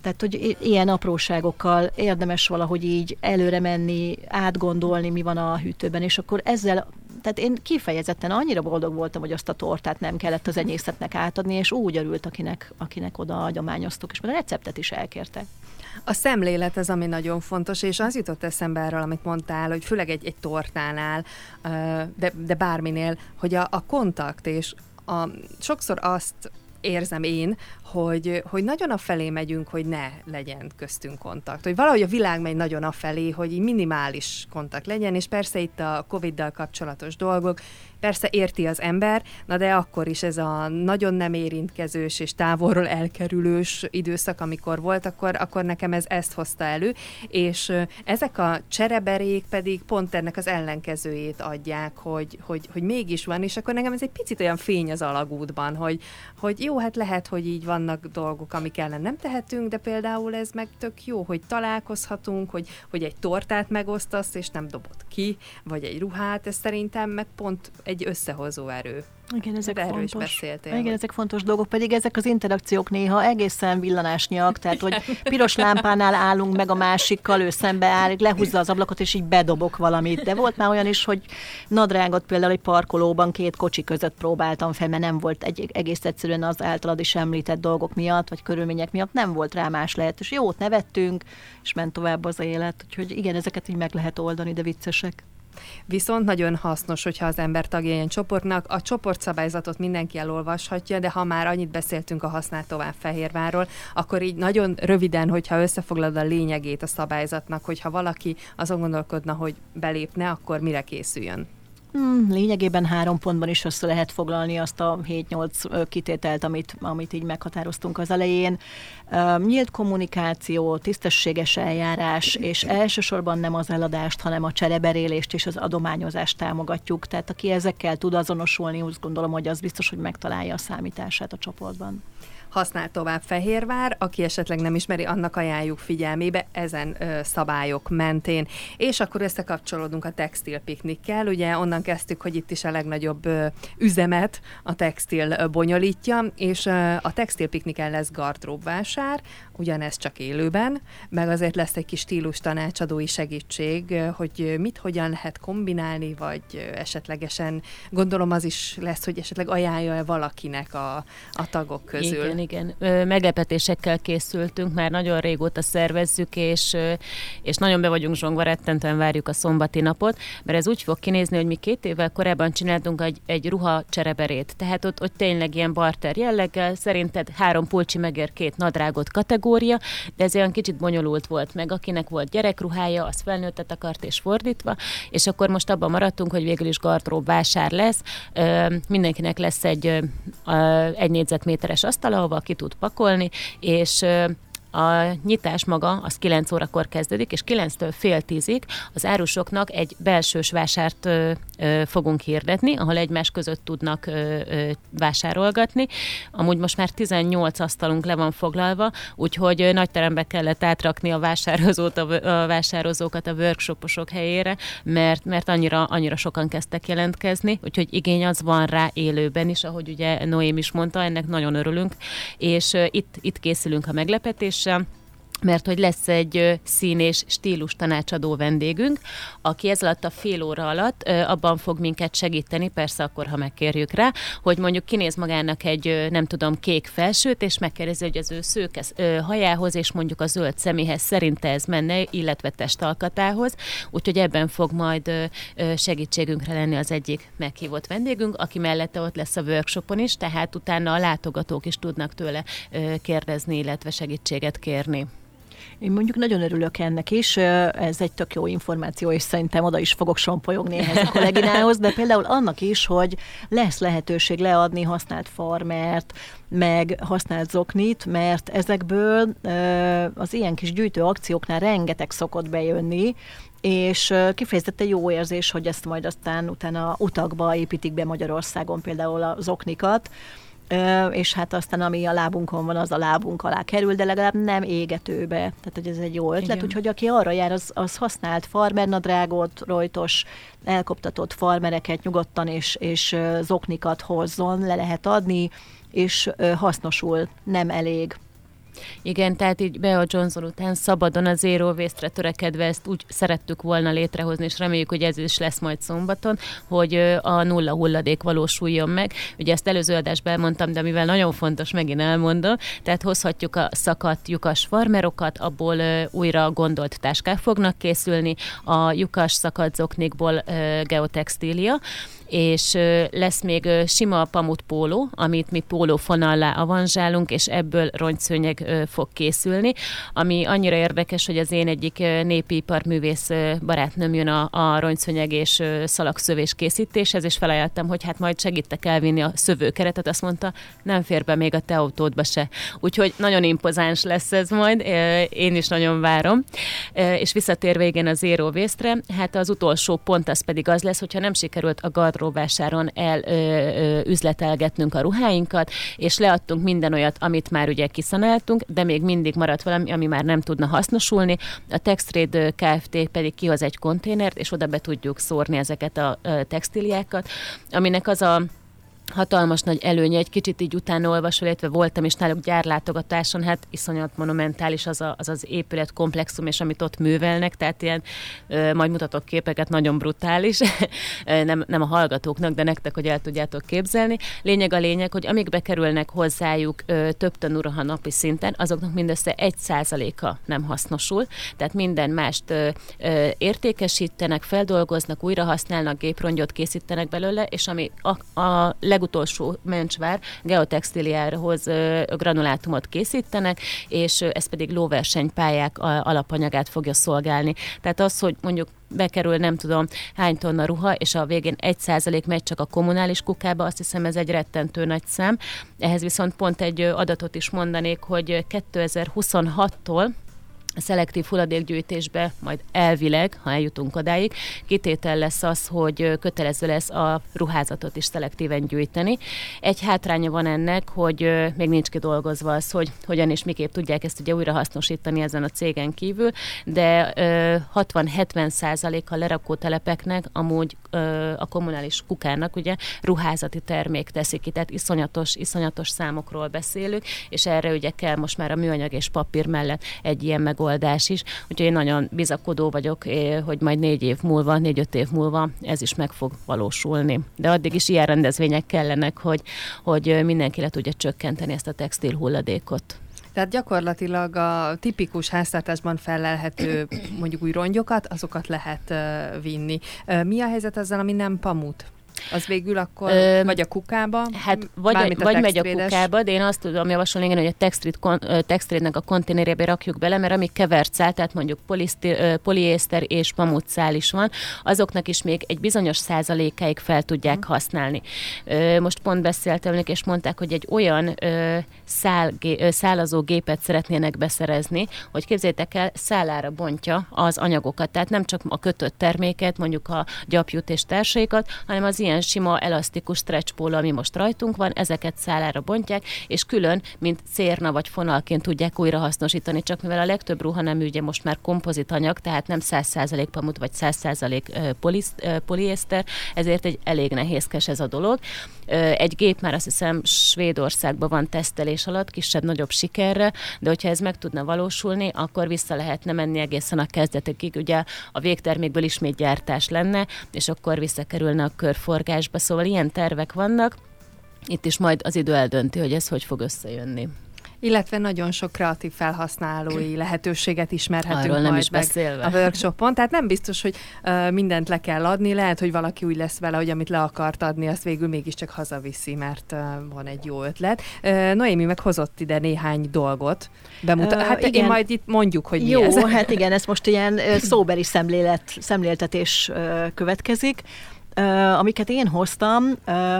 Tehát, hogy ilyen apróságokkal érdemes valahogy így előre menni, átgondolni, mi van a hűtőben, és akkor ezzel, tehát én kifejezetten annyira boldog voltam, hogy azt a tortát nem kellett az enyészetnek átadni, és úgy örült, akinek, akinek oda adományoztuk, és már a receptet is elkérte. A szemlélet az, ami nagyon fontos, és az jutott eszembe erről, amit mondtál, hogy főleg egy, egy tortánál, de, de bárminél, hogy a, a kontakt, és a, sokszor azt érzem én, hogy, hogy nagyon afelé megyünk, hogy ne legyen köztünk kontakt. Hogy valahogy a világ megy nagyon afelé, hogy minimális kontakt legyen, és persze itt a Covid-dal kapcsolatos dolgok, persze érti az ember, na de akkor is ez a nagyon nem érintkezős és távolról elkerülős időszak, amikor volt, akkor, akkor nekem ez ezt hozta elő, és ezek a csereberék pedig pont ennek az ellenkezőjét adják, hogy, hogy, hogy mégis van, és akkor nekem ez egy picit olyan fény az alagútban, hogy, hogy jó, hát lehet, hogy így vannak dolgok, amik ellen nem tehetünk, de például ez meg tök jó, hogy találkozhatunk, hogy, hogy egy tortát megosztasz, és nem dobod ki, vagy egy ruhát, ez szerintem meg pont egy összehozó erő. Igen, ezek erről fontos. is beszéltél. Igen, ezek fontos dolgok, pedig ezek az interakciók néha egészen villanásnyak, tehát hogy piros lámpánál állunk meg a másikkal, ő szembe áll, lehúzza az ablakot, és így bedobok valamit. De volt már olyan is, hogy nadrágot például egy parkolóban két kocsi között próbáltam fel, mert nem volt egy, egész egyszerűen az általad is említett dolgok miatt, vagy körülmények miatt nem volt rá más lehetőség. Jót nevettünk, és ment tovább az élet. Úgyhogy igen, ezeket így meg lehet oldani, de viccesek. Viszont nagyon hasznos, hogyha az ember tagja ilyen csoportnak, a csoportszabályzatot mindenki elolvashatja, de ha már annyit beszéltünk a használt tovább Fehérvárról, akkor így nagyon röviden, hogyha összefoglalod a lényegét a szabályzatnak, hogyha valaki azon gondolkodna, hogy belépne, akkor mire készüljön? Hmm, lényegében három pontban is össze lehet foglalni azt a 7-8 kitételt, amit, amit így meghatároztunk az elején. Nyílt kommunikáció, tisztességes eljárás, és elsősorban nem az eladást, hanem a csereberélést és az adományozást támogatjuk. Tehát aki ezekkel tud azonosulni, úgy gondolom, hogy az biztos, hogy megtalálja a számítását a csoportban használ tovább Fehérvár, aki esetleg nem ismeri, annak ajánljuk figyelmébe ezen ö, szabályok mentén. És akkor összekapcsolódunk a textil piknikkel, ugye onnan kezdtük, hogy itt is a legnagyobb ö, üzemet a textil ö, bonyolítja, és ö, a textil pikniken lesz gardróbvásár, ugyanez csak élőben, meg azért lesz egy kis stílus tanácsadói segítség, hogy mit hogyan lehet kombinálni, vagy esetlegesen gondolom az is lesz, hogy esetleg ajánlja-e valakinek a, a tagok közül. Igen, igen. Meglepetésekkel készültünk, már nagyon régóta szervezzük, és, és nagyon be vagyunk zsongva, rettentően várjuk a szombati napot, mert ez úgy fog kinézni, hogy mi két évvel korábban csináltunk egy, egy ruha csereberét. Tehát ott, ott tényleg ilyen barter jelleggel, szerinted három pulcsi megér két nadrágot kategória, de ez olyan kicsit bonyolult volt meg, akinek volt gyerekruhája, az felnőttet akart és fordítva, és akkor most abban maradtunk, hogy végül is gardrób vásár lesz, mindenkinek lesz egy, egy négyzetméteres asztal, ahova ki tud pakolni, és a nyitás maga az 9 órakor kezdődik, és 9-től fél tízig az árusoknak egy belsős vásárt ö, ö, fogunk hirdetni, ahol egymás között tudnak ö, ö, vásárolgatni. Amúgy most már 18 asztalunk le van foglalva, úgyhogy nagy terembe kellett átrakni a vásározót, a, a vásározókat a workshoposok helyére, mert, mert annyira, annyira sokan kezdtek jelentkezni, úgyhogy igény az van rá élőben is, ahogy ugye Noém is mondta, ennek nagyon örülünk, és itt, itt készülünk a meglepetés diverse eh, mert hogy lesz egy szín és stílus tanácsadó vendégünk, aki ez alatt a fél óra alatt abban fog minket segíteni, persze akkor, ha megkérjük rá, hogy mondjuk kinéz magának egy, nem tudom, kék felsőt, és megkérdezi, hogy az ő szőke hajához, és mondjuk a zöld szeméhez szerinte ez menne, illetve testalkatához, úgyhogy ebben fog majd segítségünkre lenni az egyik meghívott vendégünk, aki mellette ott lesz a workshopon is, tehát utána a látogatók is tudnak tőle kérdezni, illetve segítséget kérni. Én mondjuk nagyon örülök ennek is, ez egy tök jó információ, és szerintem oda is fogok sompolyogni ehhez a kolléginához, de például annak is, hogy lesz lehetőség leadni használt farmert, meg használt zoknit, mert ezekből az ilyen kis gyűjtő akcióknál rengeteg szokott bejönni, és kifejezetten jó érzés, hogy ezt majd aztán utána utakba építik be Magyarországon például az oknikat, és hát aztán ami a lábunkon van, az a lábunk alá kerül, de legalább nem égetőbe. Tehát, hogy ez egy jó ötlet, Igen. úgyhogy aki arra jár, az, az használt farmernadrágot, rojtos, elkoptatott farmereket nyugodtan és, és zoknikat hozzon, le lehet adni, és hasznosul, nem elég igen, tehát így be a Johnson után szabadon a Zero waste törekedve ezt úgy szerettük volna létrehozni, és reméljük, hogy ez is lesz majd szombaton, hogy a nulla hulladék valósuljon meg. Ugye ezt előző adásban elmondtam, de mivel nagyon fontos, megint elmondom, tehát hozhatjuk a szakadt lyukas farmerokat, abból újra gondolt táskák fognak készülni, a lyukas szakadt zoknikból geotextília, és lesz még sima pamut póló, amit mi pólófonallá avanzsálunk, és ebből rongyszőnyeg fog készülni, ami annyira érdekes, hogy az én egyik népiparművész barátnőm jön a, a rongyszőnyeg és szalagszövés készítéshez, és felajánlottam, hogy hát majd segítek elvinni a szövőkeretet, azt mondta, nem fér be még a te autódba se. Úgyhogy nagyon impozáns lesz ez majd, én is nagyon várom. És visszatérve igen a Zero Waste-re, hát az utolsó pont az pedig az lesz, hogyha nem sikerült a gard apróvásáron el üzletelgetnünk a ruháinkat, és leadtunk minden olyat, amit már ugye kiszanáltunk, de még mindig maradt valami, ami már nem tudna hasznosulni. A Textrade Kft. pedig kihoz egy konténert, és oda be tudjuk szórni ezeket a textiliákat, aminek az a hatalmas nagy előnye, egy kicsit így utána olvasva, illetve voltam is náluk gyárlátogatáson, hát iszonyat monumentális az, a, az az épület komplexum, és amit ott művelnek, tehát ilyen, ö, majd mutatok képeket, nagyon brutális, nem, nem a hallgatóknak, de nektek, hogy el tudjátok képzelni. Lényeg a lényeg, hogy amíg bekerülnek hozzájuk ö, több tanúra napi szinten, azoknak mindössze egy százaléka nem hasznosul, tehát minden mást ö, ö, értékesítenek, feldolgoznak, újra géprongyot készítenek belőle, és ami a, a leg legutolsó mencsvár geotextiliához granulátumot készítenek, és ez pedig lóversenypályák alapanyagát fogja szolgálni. Tehát az, hogy mondjuk bekerül nem tudom hány tonna ruha, és a végén egy százalék megy csak a kommunális kukába, azt hiszem ez egy rettentő nagy szám. Ehhez viszont pont egy adatot is mondanék, hogy 2026-tól a szelektív hulladékgyűjtésbe majd elvileg, ha eljutunk odáig, kitétel lesz az, hogy kötelező lesz a ruházatot is szelektíven gyűjteni. Egy hátránya van ennek, hogy még nincs kidolgozva az, hogy hogyan és miképp tudják ezt ugye újra hasznosítani ezen a cégen kívül, de 60-70 százalék a lerakótelepeknek amúgy a kommunális kukának ugye ruházati termék teszi ki, tehát iszonyatos, iszonyatos számokról beszélünk, és erre ugye kell most már a műanyag és papír mellett egy ilyen megoldás is, úgyhogy én nagyon bizakodó vagyok, hogy majd négy év múlva, négy-öt év múlva ez is meg fog valósulni. De addig is ilyen rendezvények kellenek, hogy, hogy mindenki le tudja csökkenteni ezt a textil hulladékot. Tehát gyakorlatilag a tipikus háztartásban felelhető mondjuk új rongyokat, azokat lehet vinni. Mi a helyzet azzal, ami nem pamut? Az végül akkor Ö, vagy a kukába? Hát vagy, a, vagy megy a kukába, de én azt tudom javasolni, igen, hogy a textrédnek a konténerébe rakjuk bele, mert amik kevert szál, tehát mondjuk poliészter és szál is van, azoknak is még egy bizonyos százalékáig fel tudják hmm. használni. Most pont beszéltem önök, és mondták, hogy egy olyan szál, szálazó gépet szeretnének beszerezni, hogy képzétek el, szálára bontja az anyagokat, tehát nem csak a kötött terméket, mondjuk a gyapjút és társaikat, hanem az ilyen sima elasztikus stretchpóló, ami most rajtunk van, ezeket szálára bontják, és külön, mint cérna vagy fonalként tudják újra hasznosítani, csak mivel a legtöbb ruha nem ugye most már kompozit anyag, tehát nem 100% pamut vagy 100% poliészter, ezért egy elég nehézkes ez a dolog. Egy gép már azt hiszem Svédországban van tesztelés alatt, kisebb-nagyobb sikerre, de hogyha ez meg tudna valósulni, akkor vissza lehetne menni egészen a kezdetekig. Ugye a végtermékből ismét gyártás lenne, és akkor visszakerülne a körforgásba. Szóval ilyen tervek vannak. Itt is majd az idő eldönti, hogy ez hogy fog összejönni. Illetve nagyon sok kreatív felhasználói lehetőséget ismerhetünk Arról nem majd is meg beszélve. a workshopon. Tehát nem biztos, hogy uh, mindent le kell adni. Lehet, hogy valaki úgy lesz vele, hogy amit le akart adni, azt végül mégiscsak hazaviszi, mert uh, van egy jó ötlet. Uh, Noémi meg hozott ide néhány dolgot. Bemutat- uh, hát igen. majd itt mondjuk, hogy jó, mi ez. hát igen, ez most ilyen szóbeli szemlélet, szemléltetés uh, következik. Uh, amiket én hoztam, uh,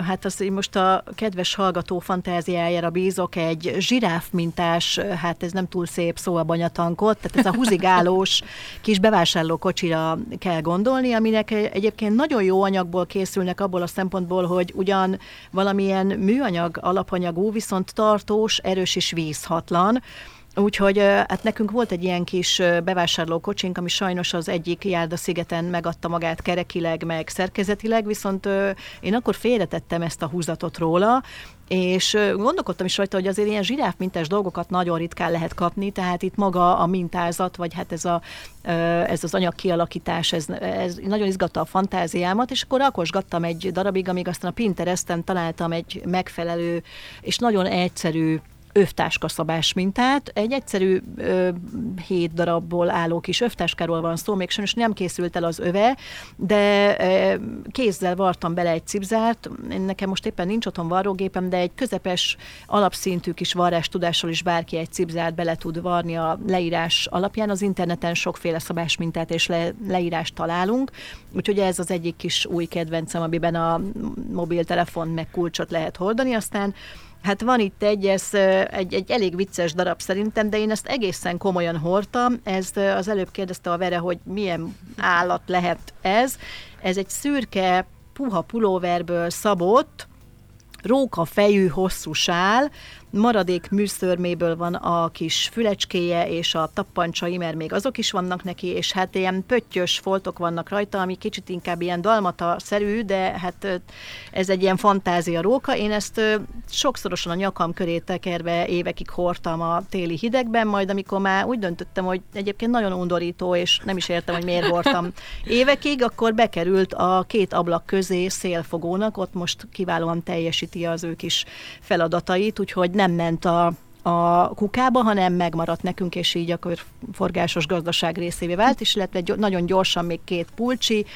hát az most a kedves hallgató fantáziájára bízok, egy zsiráf mintás, hát ez nem túl szép szó a banyatankot, tehát ez a húzigálós kis bevásárló kocsira kell gondolni, aminek egyébként nagyon jó anyagból készülnek abból a szempontból, hogy ugyan valamilyen műanyag alapanyagú, viszont tartós, erős és vízhatlan, Úgyhogy hát nekünk volt egy ilyen kis bevásárlókocsink, ami sajnos az egyik Járda szigeten megadta magát kerekileg, meg szerkezetileg, viszont én akkor félretettem ezt a húzatot róla, és gondolkodtam is rajta, hogy azért ilyen zsiráf mintás dolgokat nagyon ritkán lehet kapni, tehát itt maga a mintázat, vagy hát ez, a, ez az anyag kialakítás, ez, ez nagyon izgatta a fantáziámat, és akkor rakosgattam egy darabig, amíg aztán a Pinteresten találtam egy megfelelő és nagyon egyszerű övtáska szabás mintát. Egy egyszerű ö, hét darabból álló kis övtáskáról van szó, még sajnos nem készült el az öve, de ö, kézzel vartam bele egy cipzárt. Nekem most éppen nincs otthon varrógépem, de egy közepes alapszintű kis varrás tudással is bárki egy cipzárt bele tud varni a leírás alapján. Az interneten sokféle szabás mintát és le, leírást találunk, úgyhogy ez az egyik kis új kedvencem, amiben a mobiltelefon meg kulcsot lehet hordani, aztán Hát van itt egy, ez egy, egy elég vicces darab szerintem, de én ezt egészen komolyan hordtam. Ez az előbb kérdezte a Vere, hogy milyen állat lehet ez. Ez egy szürke, puha pulóverből szabott, róka fejű hosszú sál, maradék műszörméből van a kis fülecskéje és a tappancsai, mert még azok is vannak neki, és hát ilyen pöttyös foltok vannak rajta, ami kicsit inkább ilyen dalmata-szerű, de hát ez egy ilyen fantázia róka. Én ezt sokszorosan a nyakam köré tekerve évekig hordtam a téli hidegben, majd amikor már úgy döntöttem, hogy egyébként nagyon undorító, és nem is értem, hogy miért hordtam évekig, akkor bekerült a két ablak közé szélfogónak, ott most kiválóan teljesíti az ő kis feladatait, úgyhogy nem ment a, a kukába, hanem megmaradt nekünk, és így akkor forgásos gazdaság részévé vált, és illetve nagyon gyorsan még két pulcsi,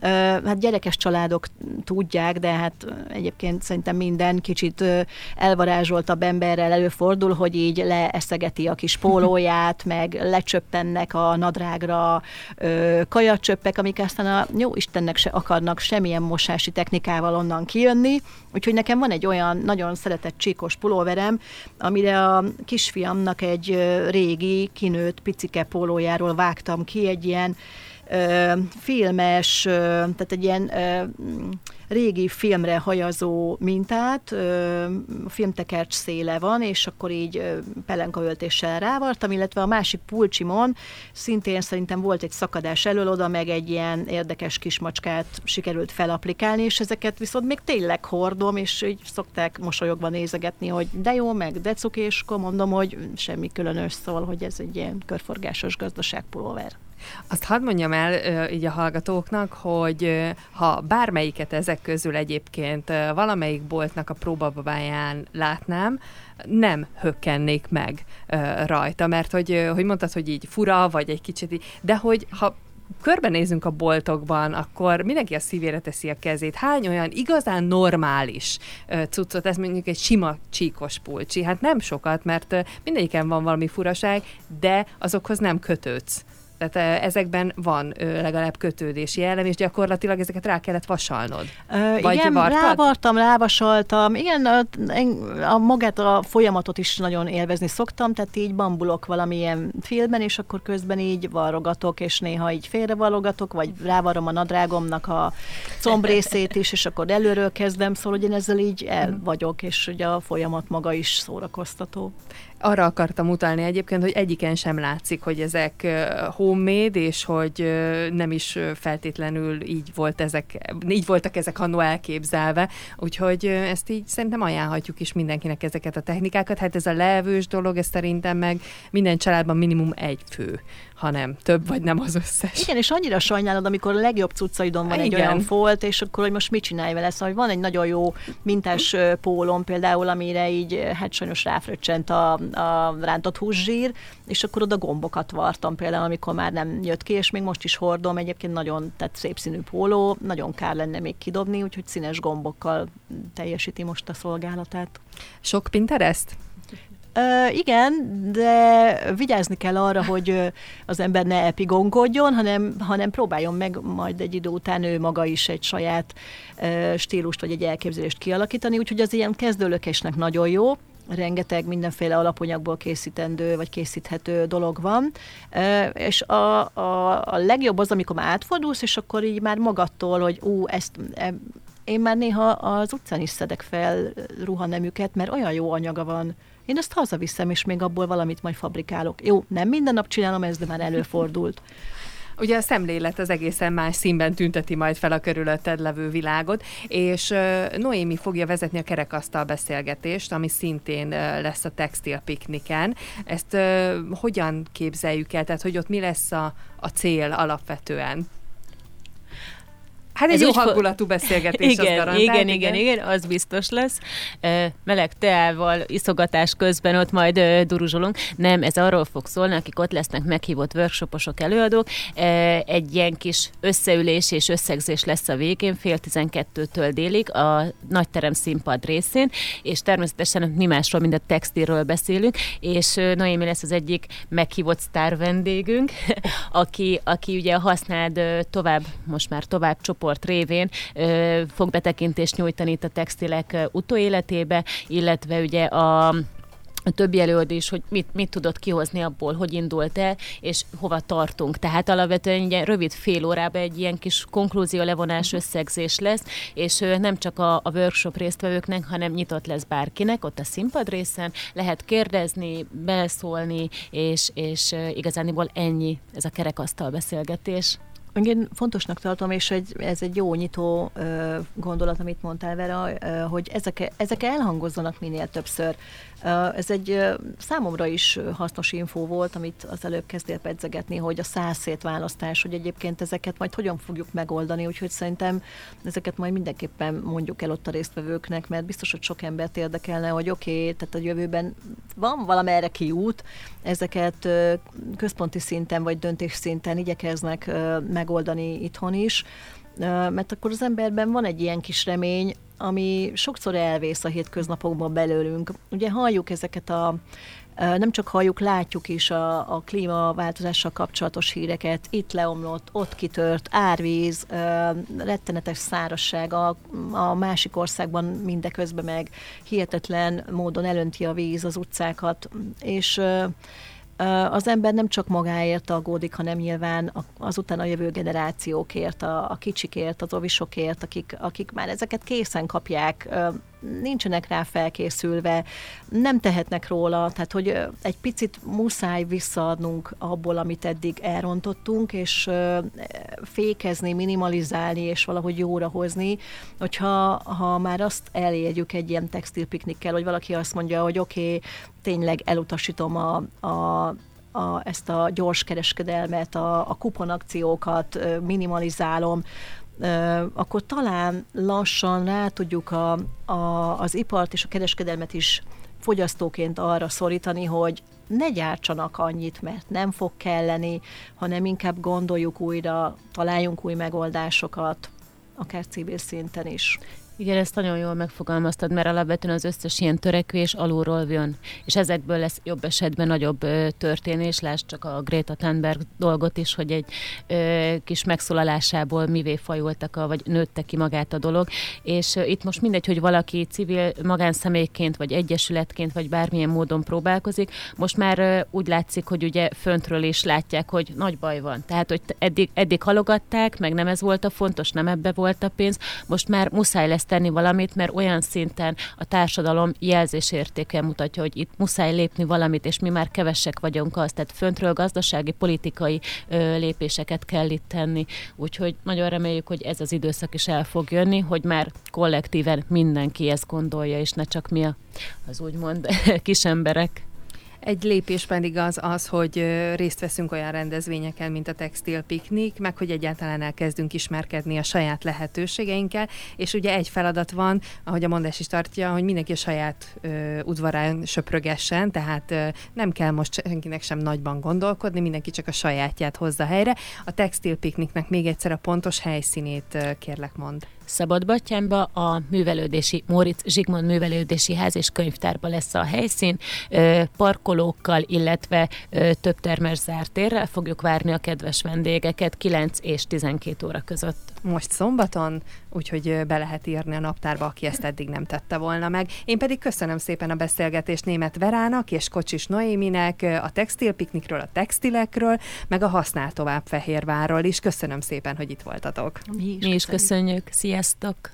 Hát gyerekes családok tudják, de hát egyébként szerintem minden kicsit elvarázsoltabb emberrel előfordul, hogy így leeszegeti a kis pólóját, meg lecsöppennek a nadrágra kajacsöppek, amik aztán a jó Istennek se akarnak semmilyen mosási technikával onnan kijönni. Úgyhogy nekem van egy olyan nagyon szeretett csíkos pulóverem, amire a kisfiamnak egy régi, kinőtt picike pólójáról vágtam ki egy ilyen filmes, tehát egy ilyen régi filmre hajazó mintát, a filmtekercs széle van, és akkor így pelenkaöltéssel rávartam, illetve a másik pulcsimon szintén szerintem volt egy szakadás elől, oda meg egy ilyen érdekes kismacskát sikerült felaplikálni, és ezeket viszont még tényleg hordom, és így szokták mosolyogva nézegetni, hogy de jó, meg de cuki, és akkor mondom, hogy semmi különös szól, hogy ez egy ilyen körforgásos gazdaságpulóver. Azt hadd mondjam el így a hallgatóknak, hogy ha bármelyiket ezek közül egyébként valamelyik boltnak a próbababáján látnám, nem hökkennék meg rajta, mert hogy, hogy mondtad, hogy így fura, vagy egy kicsit, de hogy ha körbenézünk a boltokban, akkor mindenki a szívére teszi a kezét. Hány olyan igazán normális cuccot, ez mondjuk egy sima csíkos pulcsi? Hát nem sokat, mert mindegyiken van valami furaság, de azokhoz nem kötődsz. Tehát ezekben van legalább kötődési elem, és gyakorlatilag ezeket rá kellett vasalnod. Ö, Vagy igen, vartad? rávartam, rávasaltam. Igen, a, a magát a folyamatot is nagyon élvezni szoktam, tehát így bambulok valamilyen filmben, és akkor közben így varrogatok, és néha így félrevalogatok, vagy rávarom a nadrágomnak a combrészét is, és akkor előről kezdem, szóval hogy én ezzel így el vagyok, és ugye a folyamat maga is szórakoztató arra akartam utalni egyébként, hogy egyiken sem látszik, hogy ezek homemade, és hogy nem is feltétlenül így, volt ezek, így voltak ezek annó elképzelve, úgyhogy ezt így szerintem ajánlhatjuk is mindenkinek ezeket a technikákat. Hát ez a levős dolog, ez szerintem meg minden családban minimum egy fő hanem több vagy nem az összes. Igen, és annyira sajnálod, amikor a legjobb cuccaidon van Igen. egy olyan folt, és akkor, hogy most mit csinálj vele, szóval hogy van egy nagyon jó mintás pólom például, amire így, hát sajnos ráfröccsent a, a rántott húszsír, és akkor oda gombokat vartam például, amikor már nem jött ki, és még most is hordom, egyébként nagyon tehát szép színű póló, nagyon kár lenne még kidobni, úgyhogy színes gombokkal teljesíti most a szolgálatát. Sok Pinterest? Igen, de vigyázni kell arra, hogy az ember ne epigonkodjon, hanem, hanem próbáljon meg majd egy idő után ő maga is egy saját stílust vagy egy elképzelést kialakítani, úgyhogy az ilyen kezdőlökesnek nagyon jó, rengeteg mindenféle alapanyagból készítendő vagy készíthető dolog van, és a, a, a legjobb az, amikor már átfordulsz, és akkor így már magattól, hogy ú, ezt e, én már néha az utcán is szedek fel ruhanemüket, mert olyan jó anyaga van én ezt hazaviszem, és még abból valamit majd fabrikálok. Jó, nem minden nap csinálom ezt, de már előfordult. Ugye a szemlélet az egészen más színben tünteti majd fel a körülötted levő világot, és Noémi fogja vezetni a kerekasztal beszélgetést, ami szintén lesz a textil pikniken. Ezt hogyan képzeljük el, tehát hogy ott mi lesz a, a cél alapvetően? Hát egy Ez jó hangulatú beszélgetés, igen, az igen, igen, igen, igen, az biztos lesz. Meleg teával, iszogatás közben ott majd duruzsolunk. Nem, ez arról fog szólni, akik ott lesznek meghívott workshoposok, előadók. Egy ilyen kis összeülés és összegzés lesz a végén, fél tizenkettőtől délig a nagyterem színpad részén, és természetesen mi másról, mint a textilről beszélünk, és Noémi lesz az egyik meghívott sztár vendégünk, aki, aki ugye használd tovább, most már tovább csoport csoport révén fog betekintést nyújtani itt a textilek utóéletébe, illetve ugye a a többi előadás, hogy mit, mit tudott kihozni abból, hogy indult el, és hova tartunk. Tehát alapvetően egy rövid fél órában egy ilyen kis konklúzió levonás mhm. összegzés lesz, és nem csak a, a workshop résztvevőknek, hanem nyitott lesz bárkinek ott a színpad részen, lehet kérdezni, beleszólni, és, és igazániból ennyi ez a kerekasztal beszélgetés. Én fontosnak tartom, és egy, ez egy jó nyitó gondolat, amit mondtál Vera, hogy ezek, ezek elhangozzanak minél többször. Ez egy számomra is hasznos infó volt, amit az előbb kezdél pedzegetni, hogy a százszét választás, hogy egyébként ezeket majd hogyan fogjuk megoldani, úgyhogy szerintem ezeket majd mindenképpen mondjuk el ott a résztvevőknek, mert biztos, hogy sok embert érdekelne, hogy oké, okay, tehát a jövőben van valamerre kiút, ezeket központi szinten vagy döntés szinten igyekeznek megoldani itthon is, mert akkor az emberben van egy ilyen kis remény, ami sokszor elvész a hétköznapokban belőlünk. Ugye halljuk ezeket a nem csak halljuk, látjuk is a, a klímaváltozással kapcsolatos híreket. Itt leomlott, ott kitört, árvíz, rettenetes szárasság, a, a másik országban mindeközben meg hihetetlen módon elönti a víz az utcákat, és az ember nem csak magáért aggódik, hanem nyilván azután a jövő generációkért, a, a kicsikért, az ovisokért, akik, akik már ezeket készen kapják, nincsenek rá felkészülve, nem tehetnek róla, tehát hogy egy picit muszáj visszaadnunk abból, amit eddig elrontottunk, és fékezni, minimalizálni, és valahogy jóra hozni, hogyha ha már azt elérjük egy ilyen textilpiknikkel, hogy valaki azt mondja, hogy oké, okay, tényleg elutasítom a, a a, ezt a gyors kereskedelmet, a, a kuponakciókat minimalizálom, akkor talán lassan rá tudjuk a, a, az ipart és a kereskedelmet is fogyasztóként arra szorítani, hogy ne gyártsanak annyit, mert nem fog kelleni, hanem inkább gondoljuk újra, találjunk új megoldásokat, akár civil szinten is. Igen, ezt nagyon jól megfogalmaztad, mert alapvetően az összes ilyen törekvés alulról jön, és ezekből lesz jobb esetben nagyobb ö, történés, lásd csak a Greta Thunberg dolgot is, hogy egy ö, kis megszólalásából mivé fajultak, a, vagy nőtte ki magát a dolog, és ö, itt most mindegy, hogy valaki civil magánszemélyként, vagy egyesületként, vagy bármilyen módon próbálkozik, most már ö, úgy látszik, hogy ugye föntről is látják, hogy nagy baj van. Tehát, hogy eddig, eddig halogatták, meg nem ez volt a fontos, nem ebbe volt a pénz, most már muszáj lesz tenni valamit, mert olyan szinten a társadalom jelzésértéken mutatja, hogy itt muszáj lépni valamit, és mi már kevesek vagyunk az, tehát föntről gazdasági, politikai ö, lépéseket kell itt tenni. Úgyhogy nagyon reméljük, hogy ez az időszak is el fog jönni, hogy már kollektíven mindenki ezt gondolja, és ne csak mi az úgymond kis emberek. Egy lépés pedig az az, hogy részt veszünk olyan rendezvényeken, mint a Textil Piknik, meg hogy egyáltalán elkezdünk ismerkedni a saját lehetőségeinkkel, és ugye egy feladat van, ahogy a mondás is tartja, hogy mindenki a saját ö, udvarán söprögessen, tehát ö, nem kell most senkinek sem nagyban gondolkodni, mindenki csak a sajátját hozza helyre. A Textil Pikniknek még egyszer a pontos helyszínét ö, kérlek mond. Szabadbattyánba a művelődési, Móricz Zsigmond művelődési ház és könyvtárba lesz a helyszín. Parkolókkal, illetve több termes zárt térrel fogjuk várni a kedves vendégeket 9 és 12 óra között. Most szombaton, úgyhogy be lehet írni a naptárba, aki ezt eddig nem tette volna meg. Én pedig köszönöm szépen a beszélgetést német Verának és Kocsis Noéminek a textilpiknikről, a textilekről, meg a használ tovább Fehérvárról is. Köszönöm szépen, hogy itt voltatok. Mi is, Mi is köszönjük. Szia! Sziasztok!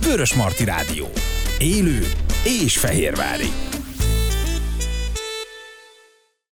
Vörös Marti Rádió. Élő és fehérvári.